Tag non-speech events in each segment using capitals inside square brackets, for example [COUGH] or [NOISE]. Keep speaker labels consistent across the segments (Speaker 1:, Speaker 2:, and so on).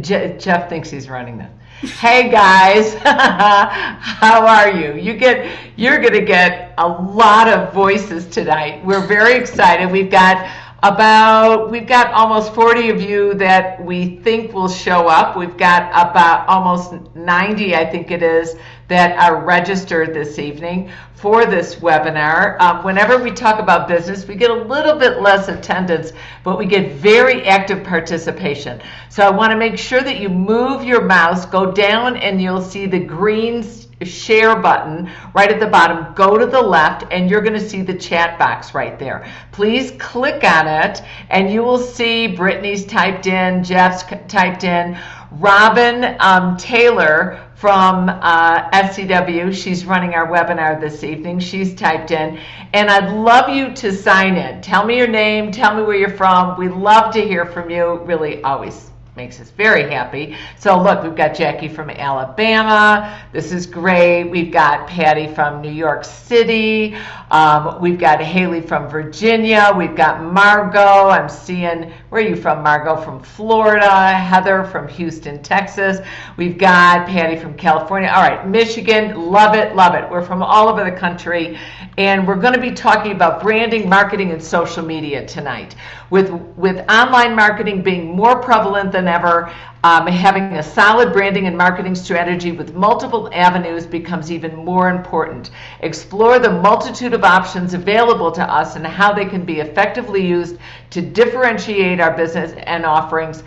Speaker 1: Je- Jeff thinks he's running this. Hey guys, [LAUGHS] how are you? You get you're going to get a lot of voices tonight. We're very excited. We've got about we've got almost 40 of you that we think will show up. We've got about almost 90, I think it is, that are registered this evening for this webinar. Um, whenever we talk about business, we get a little bit less attendance, but we get very active participation. So I want to make sure that you move your mouse, go down, and you'll see the green share button right at the bottom. Go to the left, and you're going to see the chat box right there. Please click on it, and you will see Brittany's typed in, Jeff's typed in. Robin um, Taylor from uh, SCW. She's running our webinar this evening. She's typed in. And I'd love you to sign in. Tell me your name, tell me where you're from. We love to hear from you, really, always makes us very happy. So look, we've got Jackie from Alabama. This is great. We've got Patty from New York City. Um, we've got Haley from Virginia. We've got Margot. I'm seeing, where are you from, Margot? From Florida. Heather from Houston, Texas. We've got Patty from California. All right, Michigan. Love it, love it. We're from all over the country. And we're going to be talking about branding, marketing, and social media tonight. With, with online marketing being more prevalent than ever, um, having a solid branding and marketing strategy with multiple avenues becomes even more important. Explore the multitude of options available to us and how they can be effectively used to differentiate our business and offerings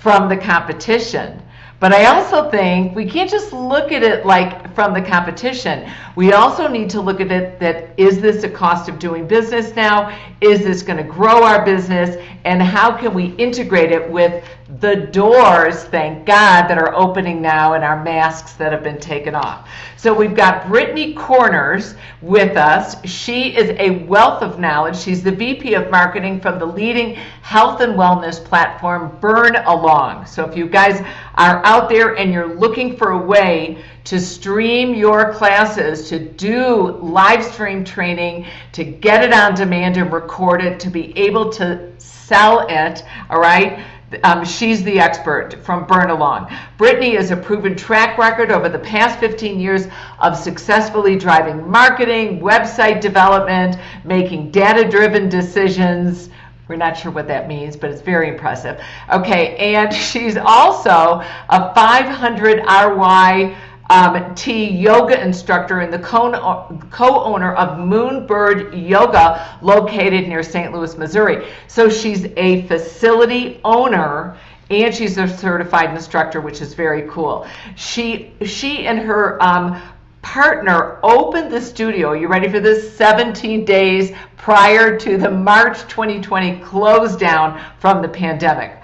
Speaker 1: from the competition. But I also think we can't just look at it like from the competition. We also need to look at it that is this a cost of doing business now? Is this going to grow our business? And how can we integrate it with the doors, thank God, that are opening now and our masks that have been taken off. So we've got Brittany Corners with us. She is a wealth of knowledge. She's the VP of Marketing from the leading health and wellness platform, BurnAlong. So if you guys are out there and you're looking for a way to stream your classes, to do live stream training, to get it on demand and record it, to be able to sell it, all right? Um, she's the expert from BurnAlong. Brittany is a proven track record over the past 15 years of successfully driving marketing, website development, making data driven decisions. We're not sure what that means, but it's very impressive. Okay, and she's also a 500 RY um, T yoga instructor and the co-owner of Moonbird Yoga located near St. Louis, Missouri. So she's a facility owner and she's a certified instructor, which is very cool. She she and her um, partner opened the studio. You ready for this? 17 days prior to the March 2020 close down from the pandemic.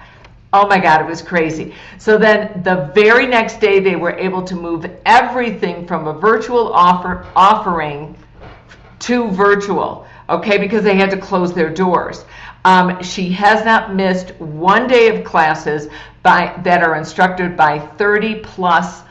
Speaker 1: Oh my God, it was crazy. So then the very next day, they were able to move everything from a virtual offer offering to virtual, okay, because they had to close their doors. Um, she has not missed one day of classes by that are instructed by 30 plus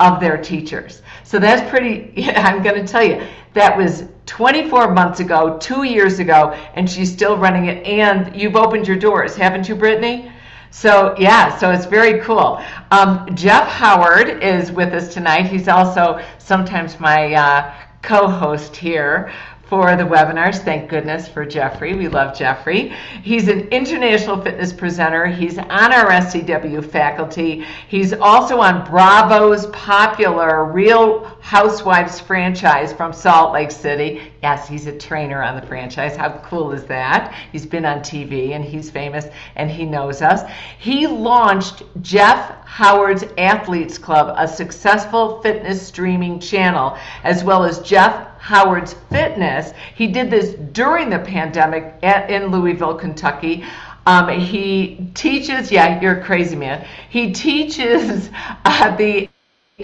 Speaker 1: of their teachers. So that's pretty, [LAUGHS] I'm going to tell you, that was 24 months ago, two years ago, and she's still running it. And you've opened your doors, haven't you, Brittany? So yeah, so it's very cool. Um, Jeff Howard is with us tonight. He's also sometimes my uh, co-host here for the webinars. Thank goodness for Jeffrey. We love Jeffrey. He's an international fitness presenter. He's on our SCW faculty. He's also on Bravo's popular Real Housewives franchise from Salt Lake City. Yes, he's a trainer on the franchise. How cool is that? He's been on TV and he's famous and he knows us. He launched Jeff Howard's Athletes Club, a successful fitness streaming channel, as well as Jeff Howard's Fitness. He did this during the pandemic at, in Louisville, Kentucky. Um, he teaches, yeah, you're a crazy man. He teaches [LAUGHS] uh, the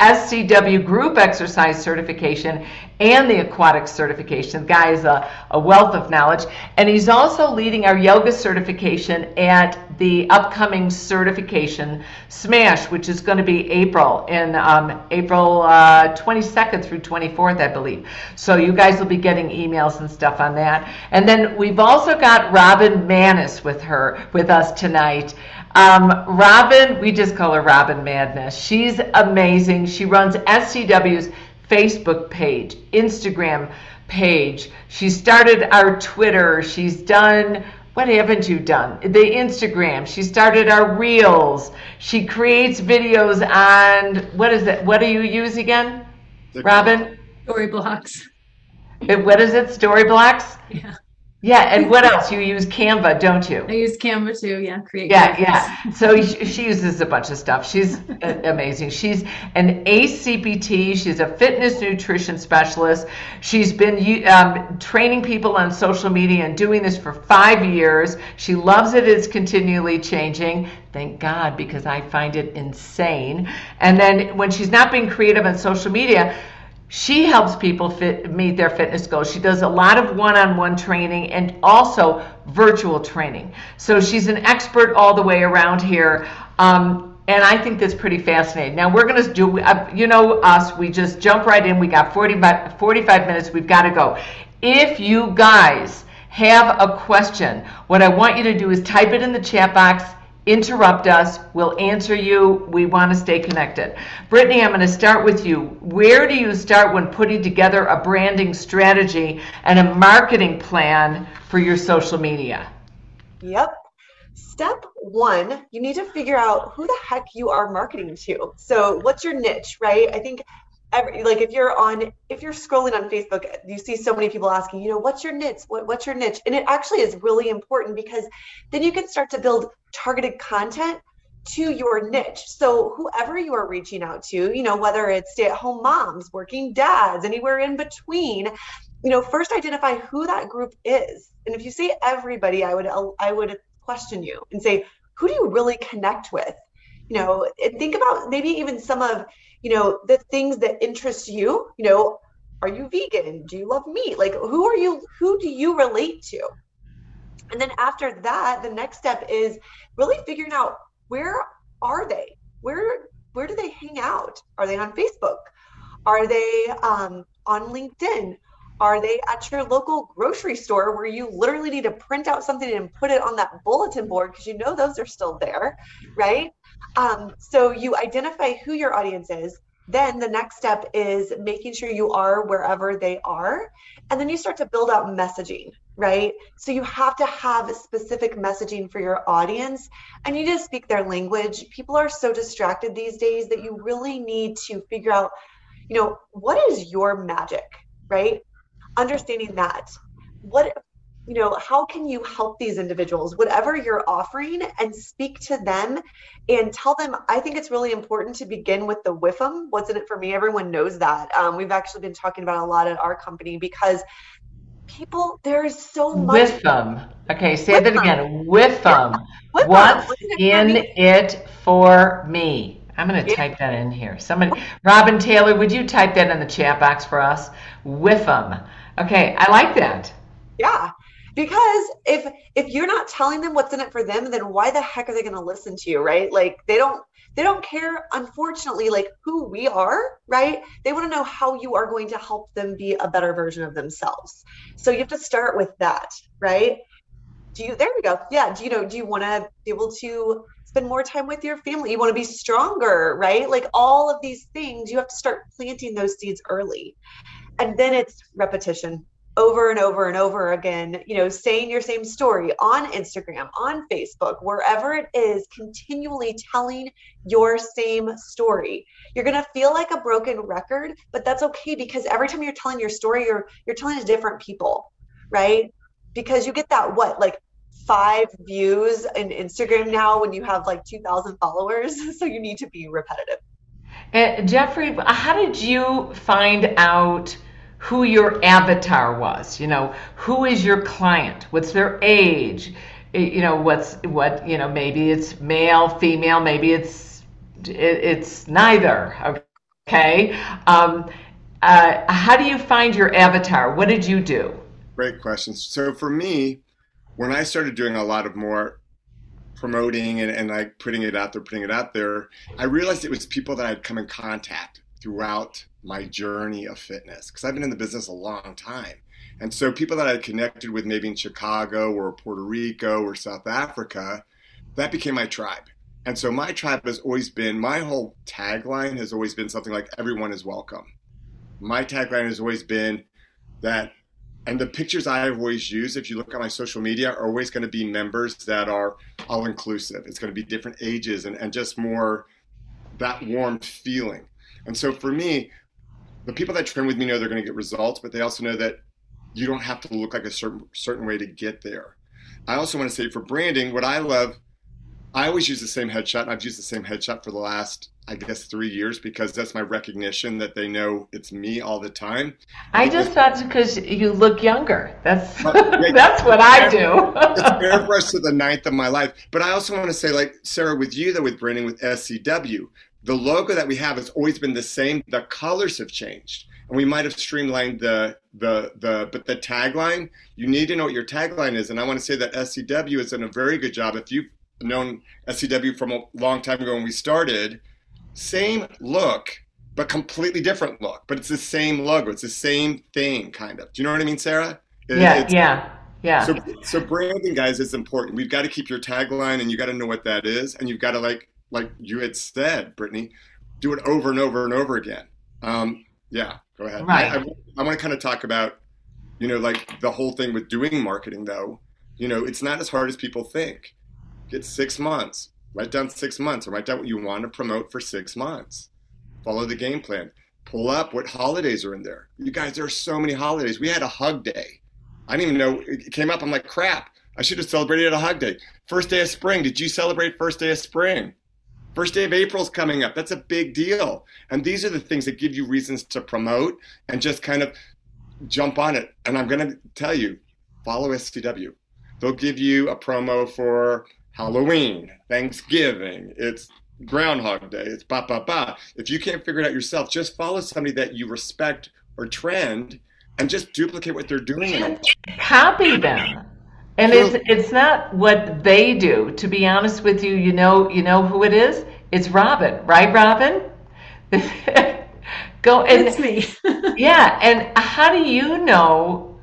Speaker 1: SCW group exercise certification and the aquatic certification. The guy is a, a wealth of knowledge. And he's also leading our yoga certification at the upcoming certification Smash, which is going to be April, in um, April uh, 22nd through 24th, I believe. So you guys will be getting emails and stuff on that. And then we've also got Robyn Maness with her, with us tonight. Um, Robyn, we just call her Robyn Madness. She's amazing. She runs SCW's Facebook page, Instagram page. She started our Twitter. She's done what haven't you done? The Instagram. She started our reels. She creates videos on what is it? What do you use again, Robyn?
Speaker 2: Storyblocks.
Speaker 1: What is it? Storyblocks?
Speaker 2: Yeah.
Speaker 1: Yeah, and what else? You use Canva, don't you?
Speaker 2: I use Canva too. Yeah, create.
Speaker 1: Yeah, yeah. So she uses a bunch of stuff. She's amazing. She's an ACPT. She's a fitness nutrition specialist. She's been um, training people on social media and doing this for five years. She loves it. It's continually changing. Thank God, because I find it insane. And then when she's not being creative on social media, she helps people fit, meet their fitness goals. She does a lot of one on one training and also virtual training. So she's an expert all the way around here. Um, and I think that's pretty fascinating. Now we're going to do, uh, you know, us, we just jump right in. We got 40, 45 minutes. We've got to go. If you guys have a question, what I want you to do is type it in the chat box interrupt us. We'll answer you. We want to stay connected. Brittany, I'm going to start with you. Where do you start when putting together a branding strategy and a marketing plan for your social media?
Speaker 3: Yep. Step one, you need to figure out who the heck you are marketing to. So, what's your niche, right? I think every, like if you're on if you're scrolling on facebook you see so many people asking you know what's your niche? What, what's your niche? And it actually is really important because then you can start to build targeted content to your niche. So whoever you are reaching out to you know whether it's stay-at-home moms working dads anywhere in between you know first identify who that group is. And if you say everybody i would i would question you and say who do you really connect with you know and think about maybe even some of you know the things that interest you you know are you vegan? Do you love meat? Like who are you who do you relate to? And then after that the next step is really figuring out where are they? Where where do they hang out? Are they on facebook? Are they um, on linkedin? Are they at your local grocery store where you literally need to print out something and put it on that bulletin board? Because you know those are still there right um, so you identify who your audience is. Then the next step is making sure you are wherever they are. And then you start to build out messaging, right? So you have to have specific messaging for your audience and you just speak their language. People are so distracted these days that you really need to figure out, you know, what is your magic, right? Understanding that. What you know how can you help these individuals whatever you're offering and speak to them and tell them i think it's really important to begin with the WIFM what's in it for me everyone knows that um, we've actually been talking about a lot at our company because people there's so much
Speaker 1: WIFM okay say that again WIFM yeah. what's in it for me I'm going to yeah. type that in here. Somebody, Robin Taylor, would you type that in the chat box for us? WIFM. Okay, I like that.
Speaker 3: Yeah because if if you're not telling them what's in it for them then why the heck are they going to listen to you right? Like they don't they don't care unfortunately like who we are right? They want to know how you are going to help them be a better version of themselves. So you have to start with that right? Do you there we go. Yeah do you know do you want to be able to spend more time with your family? You want to be stronger right? Like all of these things you have to start planting those seeds early. And then it's repetition over and over and over again, you know, saying your same story on Instagram, on Facebook, wherever it is, continually telling your same story. You're going to feel like a broken record, but that's okay because every time you're telling your story, you're you're telling to different people, right? Because you get that what like five views in Instagram now when you have like 2000 followers, [LAUGHS] so you need to be repetitive.
Speaker 1: And Jeffrey, how did you find out who your avatar was. You know, who is your client? What's their age? You know, what's what? You know, maybe it's male, female. Maybe it's it, it's neither. Okay. Um, uh, how do you find your avatar? What did you do?
Speaker 4: Great question. So for me, when I started doing a lot of more promoting and, and like putting it out there, putting it out there, I realized it was people that I'd come in contact throughout my journey of fitness because I've been in the business a long time. And so people that I connected with maybe in Chicago or Puerto Rico or South Africa that became my tribe. And so my tribe has always been, my whole tagline has always been something like everyone is welcome. My tagline has always been that, and the pictures I have always used, if you look at my social media, are always going to be members that are all inclusive. It's going to be different ages and, and just more that warm feeling. And so for me, the people that train with me know they're going to get results, but they also know that you don't have to look like a certain certain way to get there. I also want to say for branding, what I love, I always use the same headshot. And I've used the same headshot for the last, I guess, three years because that's my recognition that they know it's me all the time.
Speaker 1: I just thought because you look younger. That's [LAUGHS] that's what I do.
Speaker 4: it's [LAUGHS] airbrush to the ninth of my life. But I also want to say, like Sara, with you though, with branding with SCW, the logo that we have has always been the same. The colors have changed, and we might have streamlined the the the but the tagline. You need to know what your tagline is, and I want to say that SCW has done a very good job. If you've known SCW from a long time ago when we started, same look but completely different look. But it's the same logo. It's the same thing, kind of. Do you know what I mean, Sara?
Speaker 1: It, yeah, yeah, yeah.
Speaker 4: So, so branding, guys, is important. We've got to keep your tagline, and you got to know what that is, and you've got to like like you had said, Brittany, do it over and over and over again. Um, yeah, go ahead.
Speaker 1: Right.
Speaker 4: I, I, I want to kind of talk about, you know, like the whole thing with doing marketing, though. You know, it's not as hard as people think. Get six months. Write down six months, or write down what you want to promote for six months. Follow the game plan. Pull up what holidays are in there. You guys, there are so many holidays. We had a hug day. I didn't even know it came up. I'm like, crap. I should have celebrated a hug day. First day of spring. Did you celebrate first day of spring? First day of April is coming up. That's a big deal. And these are the things that give you reasons to promote and just kind of jump on it. And I'm going to tell you, follow SCW. They'll give you a promo for Halloween, Thanksgiving. It's Groundhog Day. It's ba ba ba. If you can't figure it out yourself, just follow somebody that you respect or trend and just duplicate what they're doing.
Speaker 1: Copy them. And it's it's not what they do. To be honest with you, you know you know who it is. It's Robyn, right, Robyn? [LAUGHS] Go and
Speaker 2: It's me. [LAUGHS]
Speaker 1: yeah. And how do you know?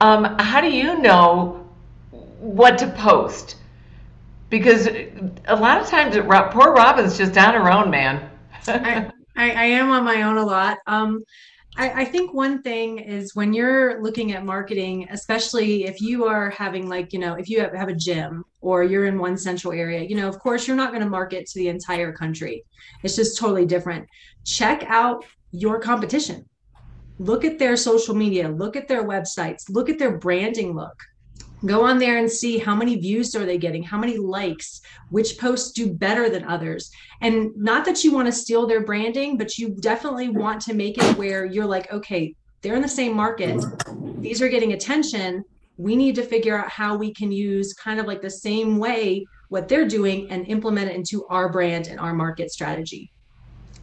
Speaker 1: Um, how do you know what to post? Because a lot of times, it, poor Robyn's just on her own, man. [LAUGHS]
Speaker 2: I, I, I am on my own a lot. Um, I, I think one thing is when you're looking at marketing, especially if you are having like, you know, if you have, have a gym or you're in one central area, you know, of course, you're not going to market to the entire country. It's just totally different. Check out your competition. Look at their social media, look at their websites, look at their branding look go on there and see how many views are they getting how many likes which posts do better than others. And not that you want to steal their branding but you definitely want to make it where you're like okay they're in the same market. These are getting attention. We need to figure out how we can use kind of like the same way what they're doing and implement it into our brand and our market strategy.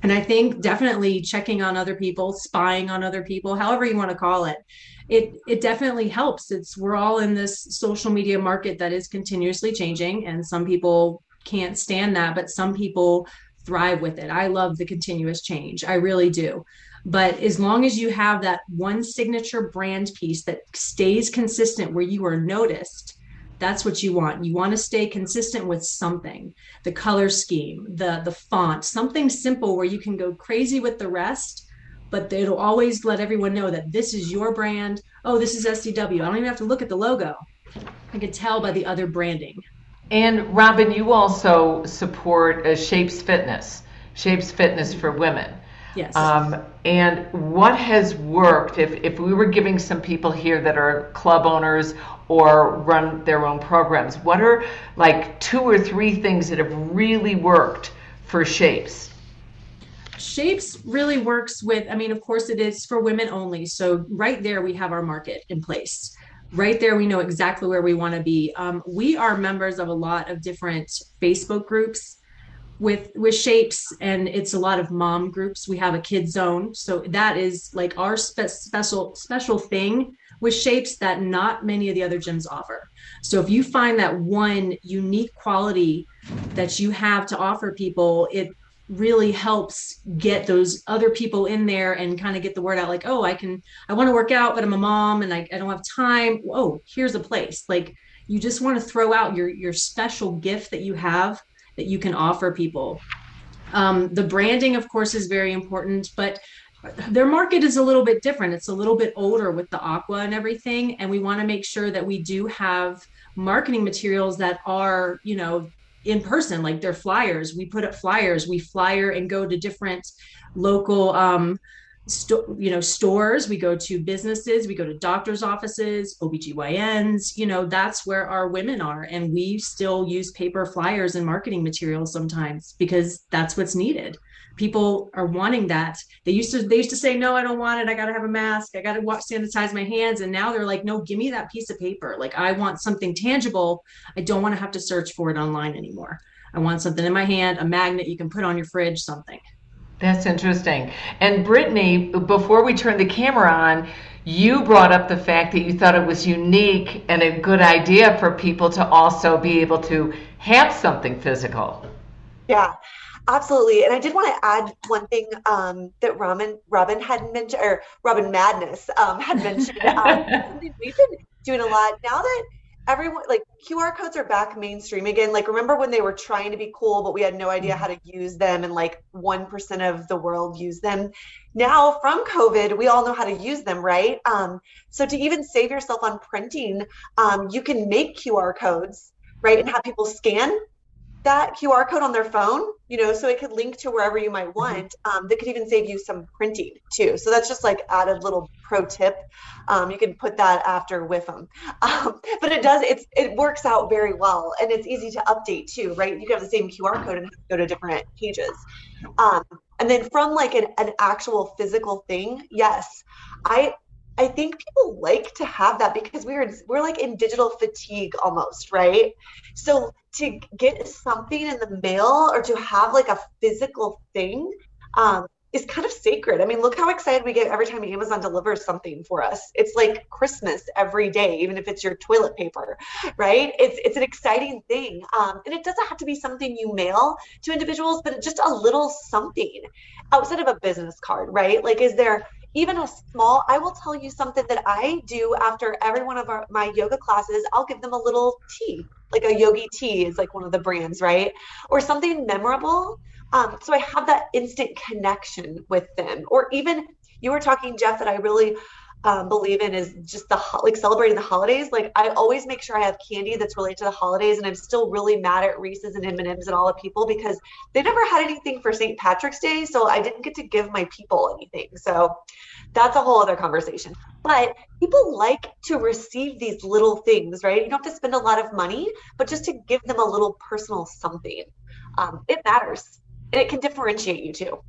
Speaker 2: And i think definitely checking on other people spying on other people however you want to call it it it definitely helps. It's we're all in this social media market that is continuously changing and some people can't stand that but some people thrive with it. I love the continuous change. I really do. But as long as you have that one signature brand piece that stays consistent where you are noticed that's what you want. You want to stay consistent with something. The color scheme the the font something simple where you can go crazy with the rest but it'll always let everyone know that this is your brand. Oh, this is SCW. I don't even have to look at the logo. I can tell by the other branding.
Speaker 1: And Robyn, you also support uh, Shapes Fitness, Shapes Fitness for Women.
Speaker 2: Yes.
Speaker 1: Um, and what has worked, if, if we were giving some people here that are club owners or run their own programs, what are like two or three things that have really worked for Shapes?
Speaker 2: Shapes really works with, I mean, of course, it is for women only. So, right there, we have our market in place. Right there, we know exactly where we want to be. Um, we are members of a lot of different Facebook groups with with shapes and it's a lot of mom groups we have a kid zone so that is like our spe- special special thing with shapes that not many of the other gyms offer so if you find that one unique quality that you have to offer people it really helps get those other people in there and kind of get the word out like oh i can i want to work out but i'm a mom and I, I don't have time oh here's a place like you just want to throw out your your special gift that you have that you can offer people. Um, the branding, of course, is very important, but their market is a little bit different. It's a little bit older with the aqua and everything, and we want to make sure that we do have marketing materials that are, you know, in person, like they're flyers. We put up flyers. We flyer and go to different local um, sto- you know stores we go to businesses we go to doctors offices obgyns you know that's where our women are and we still use paper flyers and marketing materials sometimes because that's what's needed people are wanting that. They used to they used to say no i don't want it. I gotta have a mask. I gotta watch sanitize my hands. And now they're like no give me that piece of paper. Like i want something tangible. I don't want to have to search for it online anymore. I want something in my hand a magnet you can put on your fridge something.
Speaker 1: That's interesting. And Brittany, before we turn the camera on, you brought up the fact that you thought it was unique and a good idea for people to also be able to have something physical.
Speaker 3: Yeah, absolutely. And I did want to add one thing um, that Robyn Robyn had mentioned, or Robyn Madness um, had [LAUGHS] mentioned. Um, we've been doing a lot now that everyone like QR codes are back mainstream again. Like remember when they were trying to be cool, but we had no idea how to use them and like 1% of the world use them. Now from COVID, we all know how to use them, right? Um, so to even save yourself on printing, um, you can make QR codes, right? And have people scan that QR code on their phone, you know, so it could link to wherever you might mm-hmm. want. Um, that could even save you some printing too. So that's just like added little pro tip. Um, you can put that after with them, [LAUGHS] um, but it does it's it works out very well and it's easy to update too, right? You can have the same QR code and go to different pages. Um, and then from like an, an actual physical thing, yes, I I think people like to have that because we're we're like in digital fatigue almost, right? So to get something in the mail or to have like a physical thing um, is kind of sacred. I mean, look how excited we get every time Amazon delivers something for us. It's like Christmas every day, even if it's your toilet paper, right? It's it's an exciting thing, um, and it doesn't have to be something you mail to individuals, but just a little something outside of a business card, right? Like, is there even a small i will tell you something that i do after every one of our, my yoga classes i'll give them a little tea like a yogi tea is like one of the brands right? Or something memorable. Um, so i have that instant connection with them. Or even you were talking jeff that i really um, believe in is just the like celebrating the holidays. Like I always make sure I have candy that's related to the holidays, and I'm still really mad at Reese's and M and M's and all the people because they never had anything for St. Patrick's Day, so I didn't get to give my people anything. So that's a whole other conversation. But people like to receive these little things, right? You don't have to spend a lot of money, but just to give them a little personal something, um, it matters, and it can differentiate you too.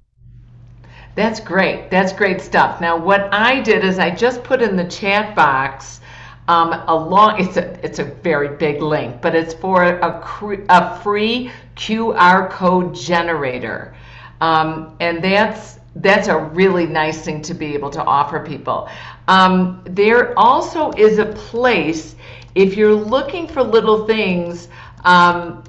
Speaker 1: That's great. That's great stuff. Now, what I did is I just put in the chat box um, a long. It's a it's a very big link, but it's for a, a free QR code generator, um, and that's that's a really nice thing to be able to offer people. Um, there also is a place if you're looking for little things um,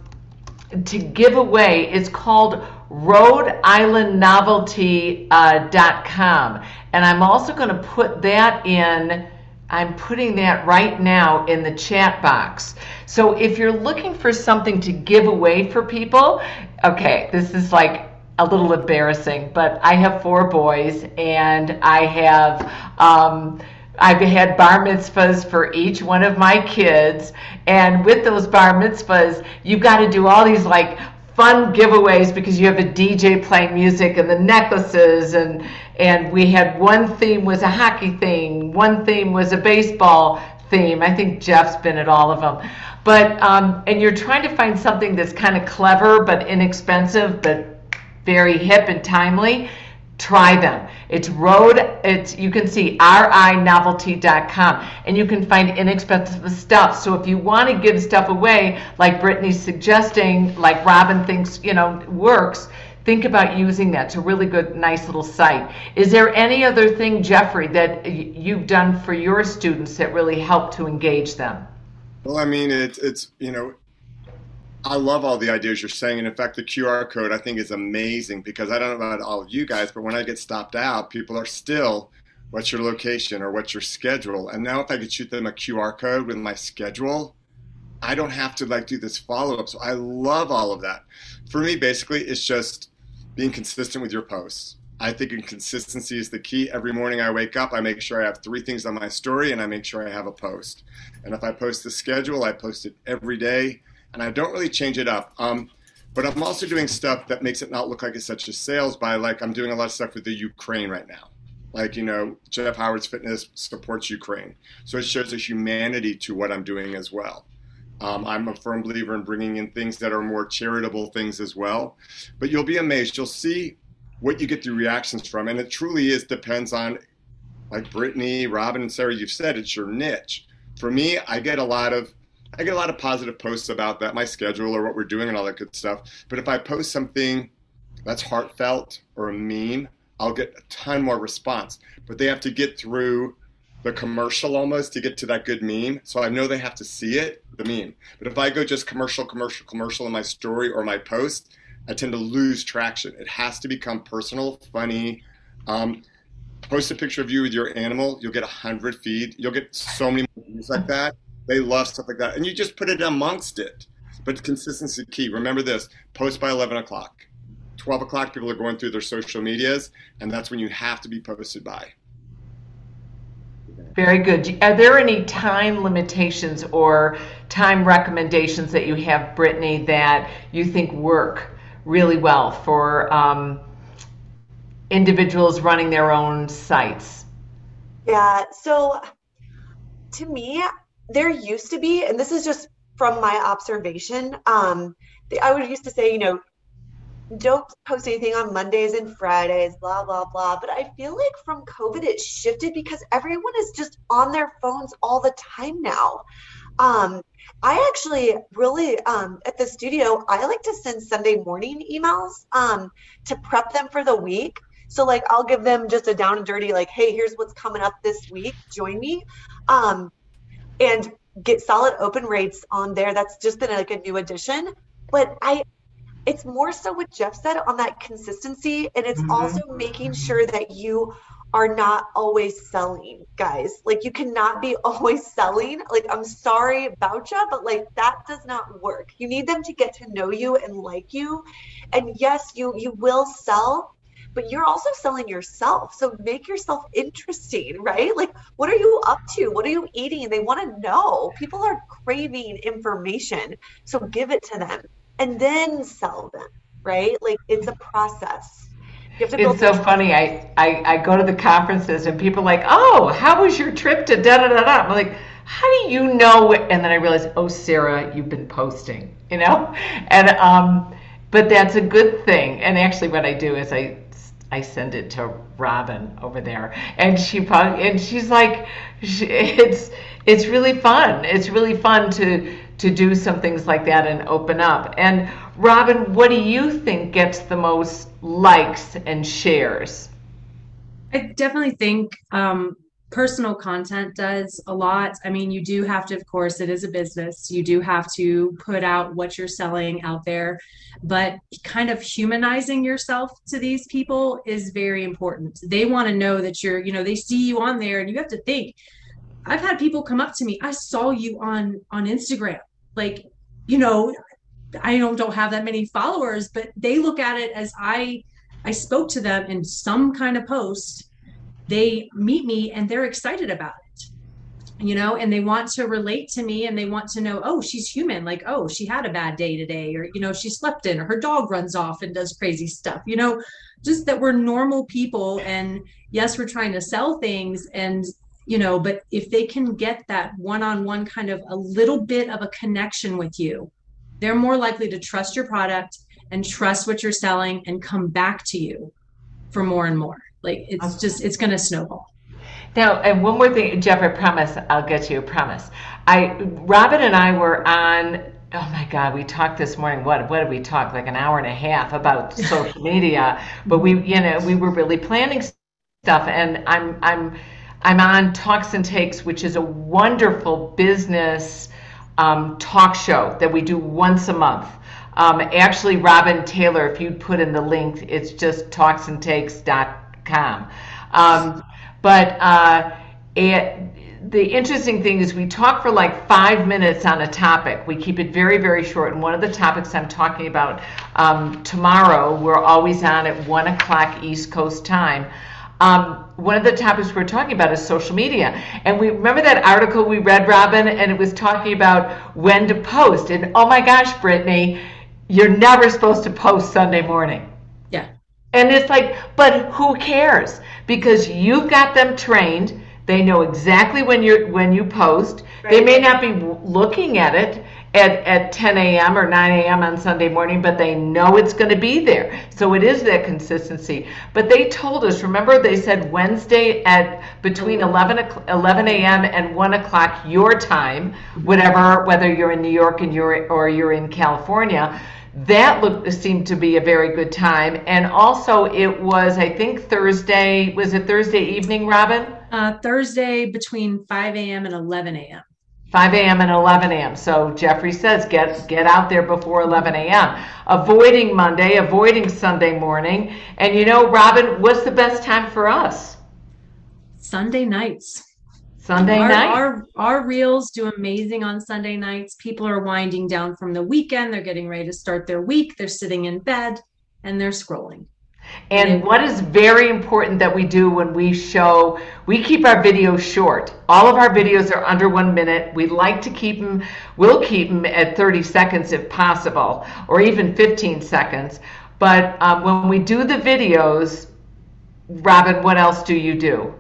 Speaker 1: to give away. It's called Rhode Island Novelty.com. Uh, and I'm also going to put that in, I'm putting that right now in the chat box. So if you're looking for something to give away for people, okay, this is like a little embarrassing, but I have four boys and I have, um, I've had bar mitzvahs for each one of my kids. And with those bar mitzvahs, you've got to do all these like fun giveaways because you have a DJ playing music and the necklaces and and we had one theme was a hockey theme, one theme was a baseball theme. I think Jeff's been at all of them. But um, and you're trying to find something that's kind of clever but inexpensive but very hip and timely try them. It's road, it's you can see rinovelty.com and you can find inexpensive stuff. So if you want to give stuff away, like Brittany's suggesting, like Robyn thinks, you know, works, think about using that. It's a really good, nice little site. Is there any other thing, Jeffrey, that you've done for your students that really help to engage them?
Speaker 4: Well, I mean, it's, it's you know, I love all the ideas you're saying. And in fact, the QR code I think is amazing because I don't know about all of you guys, but when I get stopped out, people are still, what's your location or what's your schedule? And now if I could shoot them a QR code with my schedule, I don't have to like do this follow up. So I love all of that. For me, basically, it's just being consistent with your posts. I think consistency is the key. Every morning I wake up, I make sure I have three things on my story and I make sure I have a post. And if I post the schedule, I post it every day and I don't really change it up. Um, but I'm also doing stuff that makes it not look like it's such a sales by like I'm doing a lot of stuff with the Ukraine right now. Like, you know, Jeff Howard's Fitness supports Ukraine. So it shows a humanity to what I'm doing as well. Um, I'm a firm believer in bringing in things that are more charitable things as well. But you'll be amazed. You'll see what you get the reactions from. And it truly is depends on, like Brittany, Robyn, and Sara, you've said it's your niche. For me, I get a lot of I get a lot of positive posts about that, my schedule or what we're doing and all that good stuff. But if I post something that's heartfelt or a meme, I'll get a ton more response. But they have to get through the commercial almost to get to that good meme. So I know they have to see it, the meme. But if I go just commercial, commercial, commercial in my story or my post, I tend to lose traction. It has to become personal, funny. Um, post a picture of you with your animal, you'll get a hundred feed. You'll get so many views like that. They love stuff like that, and you just put it amongst it. But consistency key. Remember this: post by eleven o'clock. 12 o'clock, people are going through their social medias, and that's when you have to be posted by.
Speaker 1: Very good. Are there any time limitations or time recommendations that you have, Brittany, that you think work really well for um, individuals running their own sites?
Speaker 3: Yeah. So to me, there used to be, and this is just from my observation, um, I would used to say, you know, don't post anything on Mondays and Fridays, blah, blah, blah. But I feel like from COVID, it shifted because everyone is just on their phones all the time now. Um, I actually really, um, at the studio, I like to send Sunday morning emails um, to prep them for the week. So, like, I'll give them just a down and dirty, like, hey, here's what's coming up this week. Join me. Um, and get solid open rates on there. That's just been like a new addition. But I it's more so what Jeff said on that consistency. And it's mm-hmm. also making sure that you are not always selling, guys. Like you cannot be [LAUGHS] always selling. Like I'm sorry about you, but like that does not work. You need them to get to know you and like you. And yes, you you will sell, but you're also selling yourself. So make yourself interesting, right? Like what are you up to? What are you eating? They want to know. People are craving information. So give it to them and then sell them, right? Like it's a process.
Speaker 1: it's so funny. I, I, I go to the conferences and people are like, oh, how was your trip to da da da da? I'm like, how do you know? And then I realize, oh, Sara, you've been posting, you know? [LAUGHS] And, um, but that's a good thing. And actually, what I do is I, I send it to Robyn over there, and she and she's like, it's, it's really fun. It's really fun to, to do some things like that and open up. And Robyn, what do you think gets the most likes and shares?
Speaker 2: I definitely think um, personal content does a lot. I mean, you do have to, of course, it is a business. You do have to put out what you're selling out there, but kind of humanizing yourself to these people is very important. They want to know that you're, you know, they see you on there and you have to think. I've had people come up to me. I saw you on on Instagram like you know i don't don't have that many followers but they look at it as i i spoke to them in some kind of post they meet me and they're excited about it you know and they want to relate to me and they want to know oh she's human. Like oh she had a bad day today or you know she slept in or her dog runs off and does crazy stuff you know just that we're normal people and yes we're trying to sell things and you know but if they can get that one-on-one kind of a little bit of a connection with you they're more likely to trust your product and trust what you're selling and come back to you for more and more like it's just it's going to snowball
Speaker 1: now and one more thing jeff i promise i'll get you a promise i robyn and i were on oh my god we talked this morning what what did we talk like an hour and a half about [LAUGHS] social media but we you know we were really planning stuff and i'm i'm I'm on Talks and Takes, which is a wonderful business um, talk show that we do once a month. Um, actually, Robin Taylor, if you'd put in the link, it's just talks and talksandtakes.com. Um, but uh, it, the interesting thing is we talk for like five minutes on a topic. We keep it very, very short. And one of the topics I'm talking about um, tomorrow, we're always on at one o'clock East Coast time. Um, one of the topics we're talking about is social media. And we remember that article we read, Robyn, and it was talking about when to post. And oh my gosh, Brittany, you're never supposed to post Sunday morning. And it's like, but who cares? Because you've got them trained. They know exactly when you're when you post. Right. They may not be looking at it at, at 10 a.m. or 9 a.m. on Sunday morning, but they know it's going to be there. So it is that consistency. But they told us, remember, they said Wednesday at between mm-hmm. 11, 11 a.m. and 1 o'clock your time, whatever, whether you're in New York and you're, or you're in California. That looked seemed to be a very good time, and also it was I think Thursday was it Thursday evening, Robyn?
Speaker 2: Uh, Thursday between 5 a.m. and 11 a.m.
Speaker 1: 5 a.m. and 11 a.m. So Jeffrey says get get out there before 11 a.m. Avoiding Monday, avoiding Sunday morning, and you know, Robyn, what's the best time for us?
Speaker 2: Sunday nights.
Speaker 1: Sunday
Speaker 2: our,
Speaker 1: night.
Speaker 2: Our our reels do amazing on Sunday nights. People are winding down from the weekend. They're getting ready to start their week. They're sitting in bed and they're scrolling.
Speaker 1: And what is very important that we do when we show, we keep our videos short. All of our videos are under one minute. We like to keep them, we'll keep them at 30 seconds if possible, or even 15 seconds. But um, when we do the videos, Robyn, what else do you do?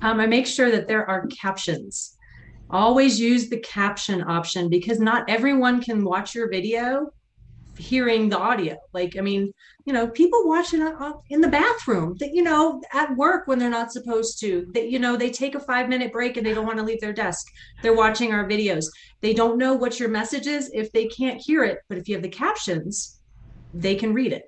Speaker 2: Um, I make sure that there are captions. Always use the caption option because not everyone can watch your video hearing the audio. Like, I mean, you know, people watching it in the bathroom that, you know, at work when they're not supposed to, that, you know, they take a five minute break and they don't want to leave their desk. They're watching our videos. They don't know what your message is if they can't hear it. But if you have the captions, they can read it.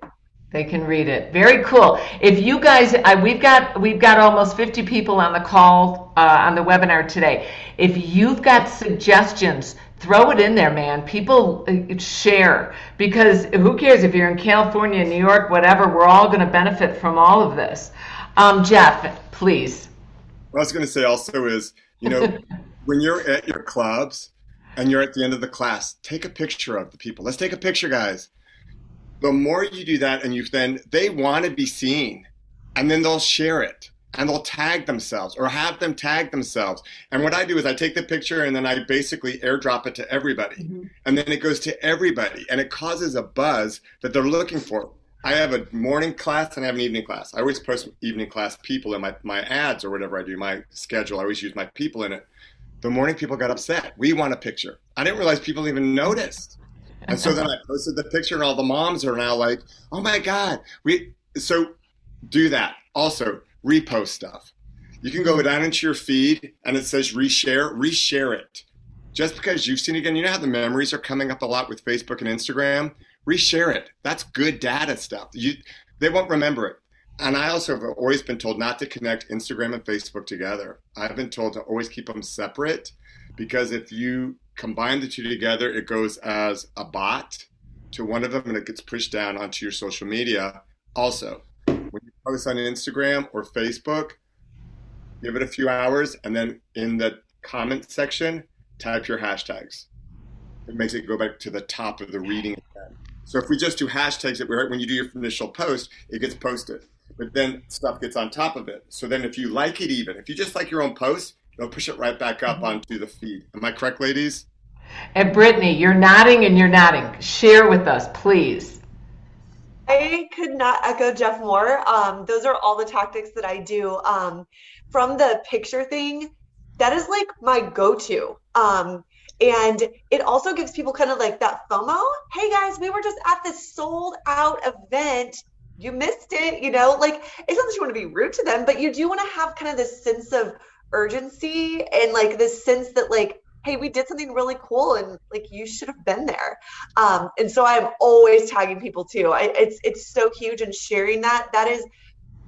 Speaker 1: They can read it. Very cool. If you guys, uh, we've got we've got almost 50 people on the call uh, on the webinar today. If you've got suggestions, throw it in there, man. People uh, share because who cares if you're in California, New York, whatever. We're all going to benefit from all of this. Um, Jeff, please.
Speaker 4: What I was going to say also is, you know, [LAUGHS] when you're at your clubs and you're at the end of the class, take a picture of the people. Let's take a picture, guys the more you do that and you then they want to be seen and then they'll share it and they'll tag themselves or have them tag themselves. And what I do is I take the picture and then I basically airdrop it to everybody. Mm-hmm. And then it goes to everybody and it causes a buzz that they're looking for. I have a morning class and I have an evening class. I always post evening class people in my, my ads or whatever I do, my schedule. I always use my people in it. The morning people got upset. We want a picture. I didn't realize people even noticed. And so then I posted the picture, and all the moms are now like, "Oh my god, we!" So do that. Also, repost stuff. You can go mm-hmm. down into your feed, and it says reshare. Reshare it. Just because you've seen it again, you know how the memories are coming up a lot with Facebook and Instagram. Reshare it. That's good data stuff. You, they won't remember it. And I also have always been told not to connect Instagram and Facebook together. I've been told to always keep them separate because if you combine the two together, it goes as a bot to one of them and it gets pushed down onto your social media. Also, when you post on Instagram or Facebook, give it a few hours and then in the comment section, type your hashtags. It makes it go back to the top of the reading again. So if we just do hashtags, right when you do your initial post, it gets posted. But then stuff gets on top of it. So then if you like it even, if you just like your own post, it'll push it right back up mm-hmm. onto the feed. Am I correct, ladies?
Speaker 1: And Brittany, you're nodding and you're nodding. Share with us, please.
Speaker 3: I could not echo Jeff more. Um, those are all the tactics that I do. Um, from the picture thing, that is like my go-to. Um, and it also gives people kind of like that FOMO. Hey guys, we were just at this sold out event. You missed it, you know, like it's not that you want to be rude to them, but you do want to have kind of this sense of urgency and like this sense that like hey we did something really cool and like you should have been there. Um, and so i'm always tagging people too. I, it's it's so huge and sharing that that is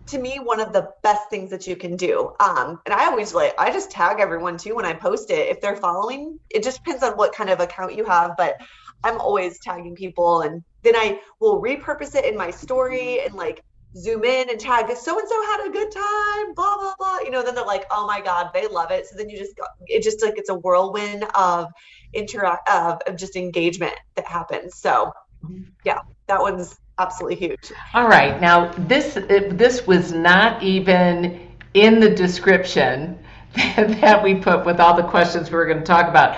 Speaker 3: to me one of the best things that you can do. Um, and i always like i just tag everyone too when i post it. If they're following it just depends on what kind of account you have but i'm always tagging people and then i will repurpose it in my story and like zoom in and tag so and so had a good time, blah blah blah. You know, then they're like, oh my god, they love it. So then you just it just like it's a whirlwind of interact of, of just engagement that happens. So mm-hmm. yeah, that one's absolutely huge.
Speaker 1: All right, now this this was not even in the description [LAUGHS] that we put with all the questions we were going to talk about.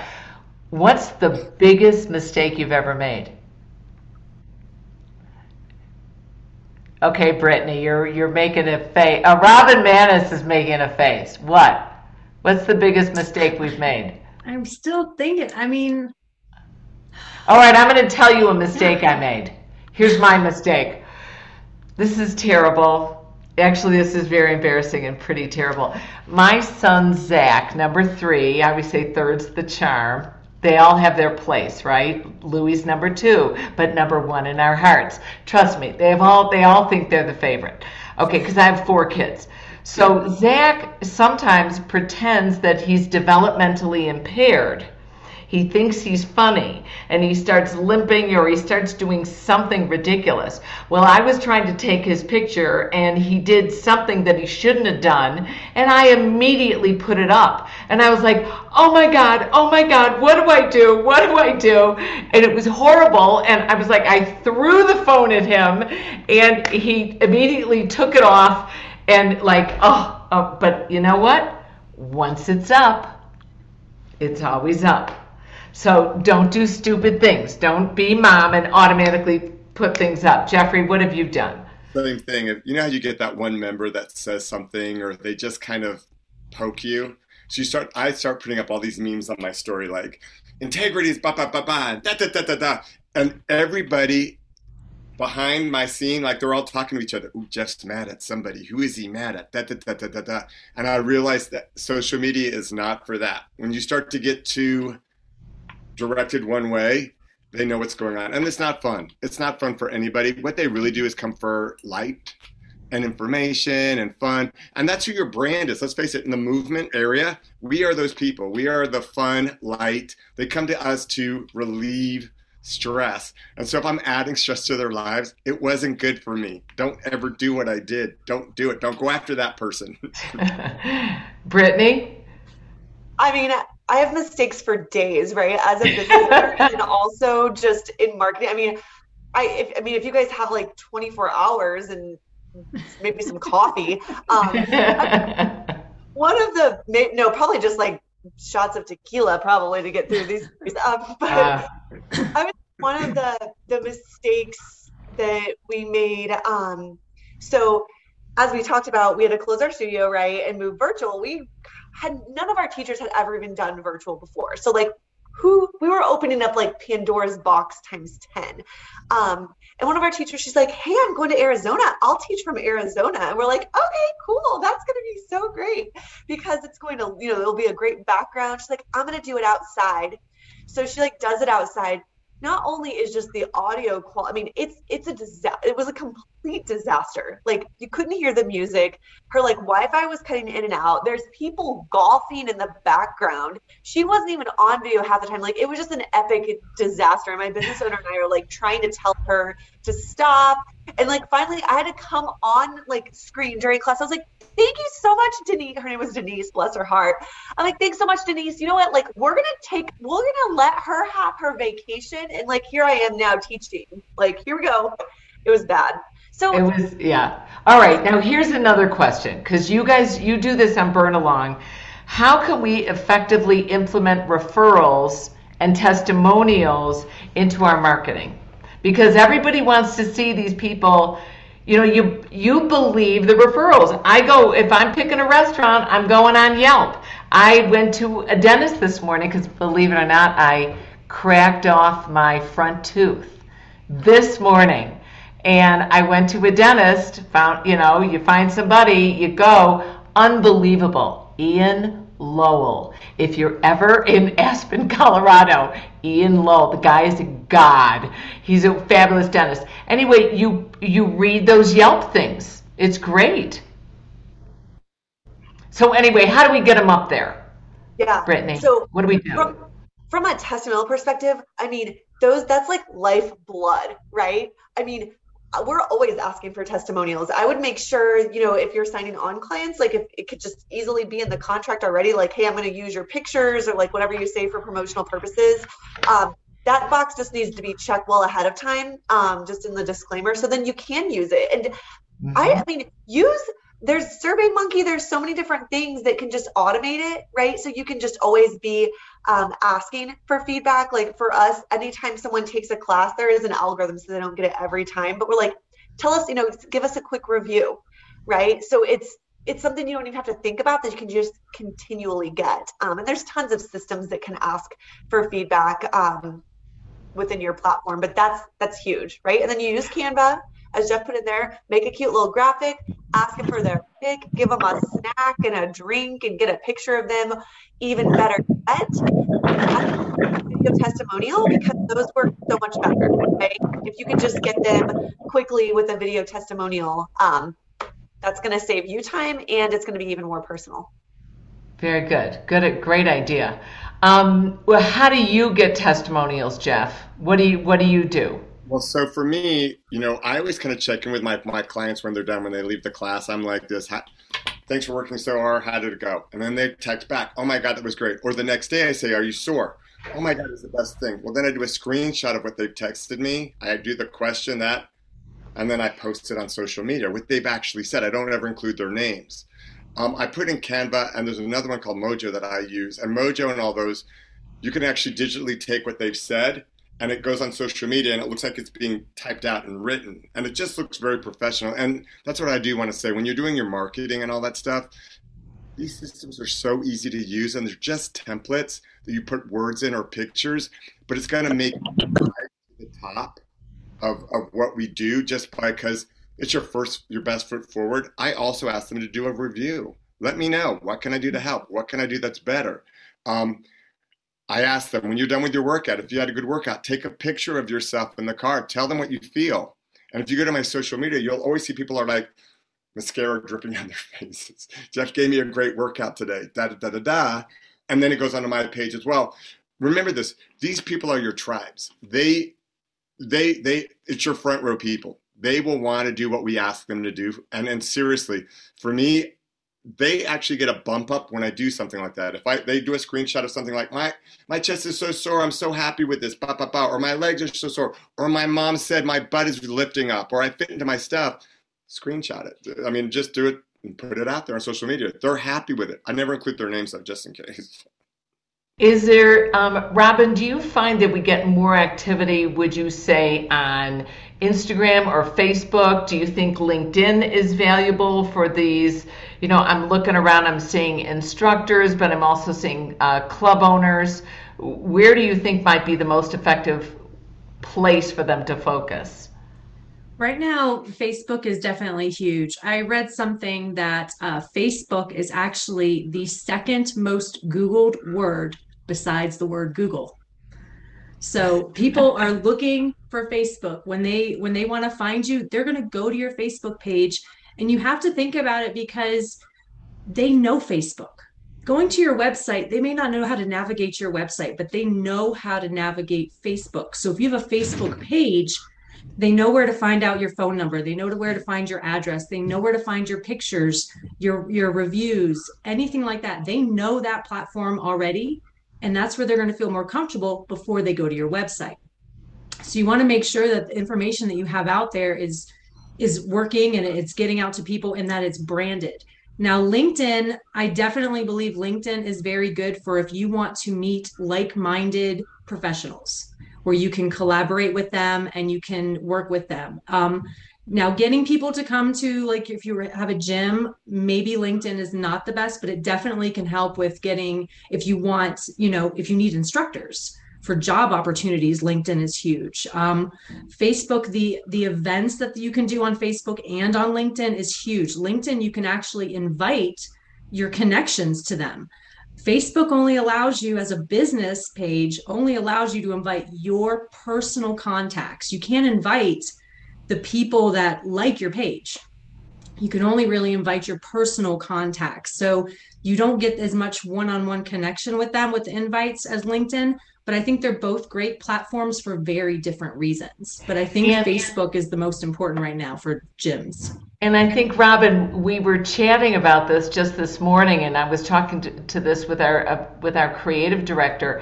Speaker 1: What's the biggest mistake you've ever made? Okay, Brittany, you're you're making a face. Uh, Robyn Maness is making a face. What? What's the biggest mistake we've made?
Speaker 2: I'm still thinking. I mean,
Speaker 1: all right, I'm going to tell you a mistake I made. Here's my mistake. This is terrible. Actually, this is very embarrassing and pretty terrible. My son Zach, number three, I always say third's the charm they all have their place, right? Louis number two, but number one in our hearts. Trust me, they have all they all think they're the favorite. Okay, because I have four kids. So Zach sometimes pretends that he's developmentally impaired he thinks he's funny and he starts limping or he starts doing something ridiculous. Well, I was trying to take his picture and he did something that he shouldn't have done. And I immediately put it up. And I was like, oh my God, oh my God, what do I do? What do I do? And it was horrible. And I was like, I threw the phone at him and he immediately took it off and like, oh, oh but you know what? Once it's up, it's always up. So don't do stupid things. Don't be mom and automatically put things up. Jeffrey, what have you done?
Speaker 4: Same thing. You know how you get that one member that says something or they just kind of poke you? So you start I start putting up all these memes on my story like integrity is ba ba ba ba da da da da da and everybody behind my scene, like they're all talking to each other. Ooh, Jeff's mad at somebody. Who is he mad at? Da, da, da, da, da, da. And I realized that social media is not for that. When you start to get too directed one way, they know what's going on. And it's not fun. It's not fun for anybody. What they really do is come for light and information and fun. And that's who your brand is. Let's face it, in the movement area, we are those people. We are the fun, light. They come to us to relieve stress. And so if I'm adding stress to their lives, it wasn't good for me. Don't ever do what I did. Don't do it. Don't go after that person. [LAUGHS]
Speaker 1: Brittany?
Speaker 3: I mean, I have mistakes for days, right? As a business owner [LAUGHS] and also just in marketing. I mean, I if, I mean if you guys have like 24 hours and maybe some coffee, um, [LAUGHS] one of the no, probably just like shots of tequila probably to get through these. Um, [LAUGHS] but uh. I one of the the mistakes that we made. Um, so as we talked about, we had to close our studio, right, and move virtual. We had none of our teachers had ever even done virtual before. So like who we were opening up like Pandora's box times 10. Um, and one of our teachers, she's like, Hey, I'm going to Arizona. I'll teach from Arizona. And we're like, okay, cool. That's going to be so great because it's going to, you know, it'll be a great background. She's like, I'm going to do it outside. So she like does it outside not only is just the audio quality, I mean, it's it's a disaster. It was a complete disaster. Like you couldn't hear the music. Her like Wi-Fi was cutting in and out. There's people golfing in the background. She wasn't even on video half the time. Like it was just an epic disaster. And my business owner and I are like trying to tell her to stop. And like finally, I had to come on like screen during class. I was like, thank you so much, Denise. Her name was Denise, bless her heart. I'm like, thanks so much, Denise. You know what? Like, we're gonna take, we're gonna let her have her vacation, and like, here I am now teaching. Like, here we go. It was bad. So
Speaker 1: it was, yeah. All right. Now here's another question, because you guys, you do this on BurnAlong. How can we effectively implement referrals and testimonials into our marketing? Because everybody wants to see these people you know you you believe the referrals i go if i'm picking a restaurant i'm going on yelp i went to a dentist this morning because believe it or not i cracked off my front tooth this morning and i went to a dentist found you know you find somebody you go unbelievable ian Lowell. If you're ever in [LAUGHS] Aspen, Colorado, Ian Lowell, the guy is a god. He's a fabulous dentist. Anyway, you you read those Yelp things. It's great. So anyway, how do we get them up there?
Speaker 3: Yeah,
Speaker 1: Brittany. So what do we do?
Speaker 3: From, from a testimonial perspective, I mean, those that's like life blood, right? I mean, we're always asking for testimonials. I would make sure, you know, if you're signing on clients, like if it could just easily be in the contract already, like, hey, I'm going to use your pictures or like whatever you say for promotional purposes. Um, that box just needs to be checked well ahead of time, um, just in the disclaimer, so then you can use it. And mm-hmm. I, I mean, use there's survey monkey there's so many different things that can just automate it right? So you can just always be um, asking for feedback. Like for us anytime someone takes a class there is an algorithm so they don't get it every time but we're like tell us you know give us a quick review right? So it's it's something you don't even have to think about that you can just continually get. Um, and there's tons of systems that can ask for feedback um, within your platform but that's that's huge right? And then you use canva as Jeff put in there, make a cute little graphic, ask them for their pick, give them a snack and a drink, and get a picture of them. Even better yet, video testimonial because those work so much better. Right? If you can just get them quickly with a video testimonial, um, that's going to save you time and it's going to be even more personal.
Speaker 1: Very good. Good. Great idea. Um, well, how do you get testimonials, Jeff? What do you What do you do?
Speaker 4: Well, so for me, you know, I always kind of check in with my, my clients when they're done, when they leave the class. I'm like this, thanks for working so hard. How did it go? And then they text back, oh my God, that was great. Or the next day I say, are you sore? Oh my God, it's the best thing. Well, then I do a screenshot of what they've texted me. I do the question that, and then I post it on social media, what they've actually said. I don't ever include their names. Um, I put in Canva, and there's another one called Mojo that I use. And Mojo and all those, you can actually digitally take what they've said and it goes on social media and it looks like it's being typed out and written. And it just looks very professional. And that's what i do want to say. When you're doing your marketing and all that stuff these systems are so easy to use and they're just templates that you put words in or pictures but it's going to make the top of, of what we do just because it's your first your best foot forward. I also ask them to do a review. Let me know what can i do to help? What can i do that's better? Um, I ask them when you're done with your workout, if you had a good workout, take a picture of yourself in the car. Tell them what you feel. And if you go to my social media, you'll always see people are like mascara dripping [LAUGHS] on their faces. Jeff gave me a great workout today. Da da da da da. And then it goes onto my page as well. Remember this: these people are your tribes. They, they, they. It's your front row people. They will want to do what we ask them to do. And and seriously, for me, they actually get a bump up when I do something like that. If I they do a screenshot of something like my my chest is so sore, I'm so happy with this, bah, bah, bah, or my legs are so sore, or my mom said my butt is lifting up, or I fit into my stuff, screenshot it. I mean, just do it and put it out there on social media. They're happy with it. I never include their names though, just in case.
Speaker 1: Is there, um, Robyn, do you find that we get more activity, would you say, on Instagram or Facebook? Do you think LinkedIn is valuable for these? You know, I'm looking around, I'm seeing instructors, but I'm also seeing uh, club owners. Where do you think might be the most effective place for them to focus?
Speaker 2: Right now, Facebook is definitely huge. I read something that uh, Facebook is actually the second most Googled word besides the word Google. So people are looking for Facebook when they when they want to find you, they're going to go to your Facebook page and you have to think about it because they know Facebook. Going to your website, they may not know how to navigate your website, but they know how to navigate Facebook. So if you have a Facebook page, they know where to find out your phone number they know where to find your address they know where to find your pictures your your reviews anything like that they know that platform already and that's where they're going to feel more comfortable before they go to your website. So you want to make sure that the information that you have out there is is working and it's getting out to people and that it's branded. Now, LinkedIn, I definitely believe LinkedIn is very good for if you want to meet like minded professionals where you can collaborate with them and you can work with them. Um, now, getting people to come to, like, if you have a gym, maybe LinkedIn is not the best, but it definitely can help with getting, if you want, you know, if you need instructors for job opportunities, LinkedIn is huge. Um, Facebook, the the events that you can do on Facebook and on LinkedIn is huge. LinkedIn, you can actually invite your connections to them. Facebook only allows you as a business page, only allows you to invite your personal contacts. You can't invite the people that like your page. You can only really invite your personal contacts. So you don't get as much one on one connection with them with the invites as LinkedIn, but I think they're both great platforms for very different reasons. But I think and, Facebook is the most important right now for gyms.
Speaker 1: And I think, Robyn, we were chatting about this just this morning, and I was talking to, to this with our uh, with our creative director.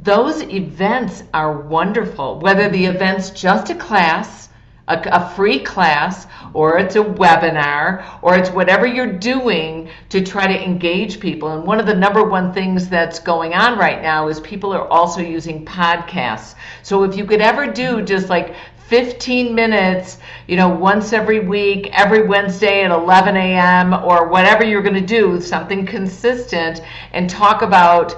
Speaker 1: Those events are wonderful. Whether the event's just a class, a, a free class, or it's a webinar, or it's whatever you're doing to try to engage people. And one of the number one things that's going on right now is people are also using podcasts. So if you could ever do just like 15 minutes, you know, once every week, every Wednesday at 11 a.m., or whatever you're going to do, something consistent, and talk about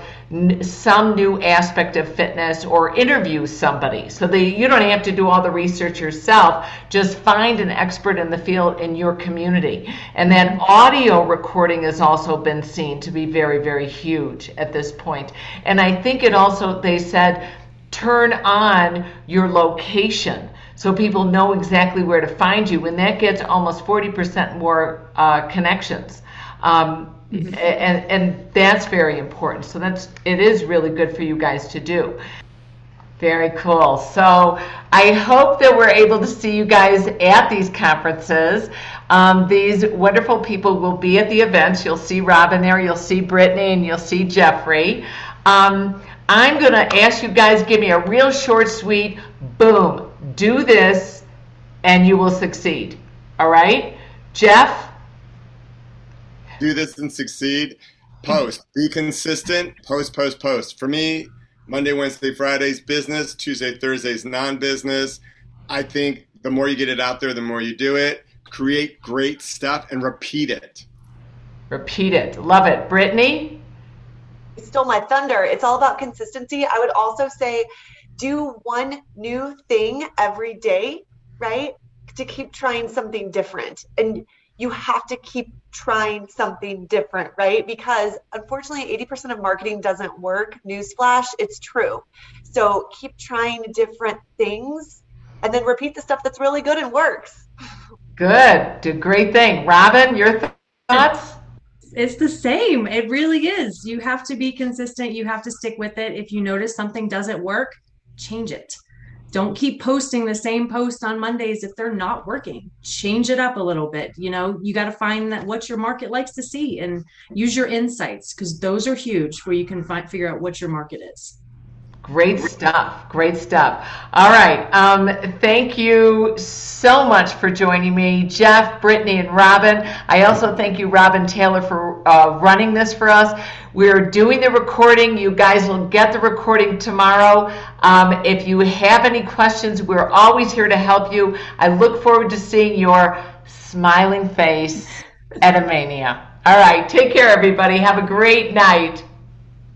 Speaker 1: some new aspect of fitness or interview somebody so that you don't have to do all the research yourself just find an expert in the field in your community and then audio recording has also been seen to be very very huge at this point. point and i think it also they said turn on your location so people know exactly where to find you and that gets almost 40% more uh, connections um, Mm-hmm. And, and that's very important. So that's it is really good for you guys to do. Very cool. So I hope that we're able to see you guys at these conferences. Um, these wonderful people will be at the events. You'll see Robyn there, you'll see Brittany, and you'll see Jeffrey. Um, I'm going to ask you guys give me a real short, sweet, boom, do this, and you will succeed. All right? Jeff?
Speaker 4: do this and succeed. Post. Be consistent. Post, post, post. For me, Monday, Wednesday, Fridays, business. Tuesday, Thursdays, non business. I think the more you get it out there, the more you do it. Create great stuff and repeat it.
Speaker 1: Repeat it. Love it. Brittany?
Speaker 3: Still my thunder. It's all about consistency. I would also say do one new thing every day, right? To keep trying something different. And you have to keep trying something different, right? Because unfortunately, 80% of marketing doesn't work. Newsflash, it's true. So keep trying different things and then repeat the stuff that's really good and works.
Speaker 1: Good. Do great thing. Robyn, your thoughts?
Speaker 2: It's the same. It really is. You have to be consistent. You have to stick with it. If you notice something doesn't work, change it don't keep posting the same post on Mondays if they're not working. Change it up a little bit. You know, you got to find that what your market likes to see and use your insights because those are huge where you can find figure out what your market is.
Speaker 1: Great stuff. Great stuff. All right. Um, thank you so much for joining me, Jeff, Brittany, and Robyn. I also thank you, Robin Taylor, for uh, running this for us. We're doing the recording. You guys will get the recording tomorrow. Um, if you have any questions, we're always here to help you. I look forward to seeing your smiling face at Amania. All right. Take care, everybody. Have a great night.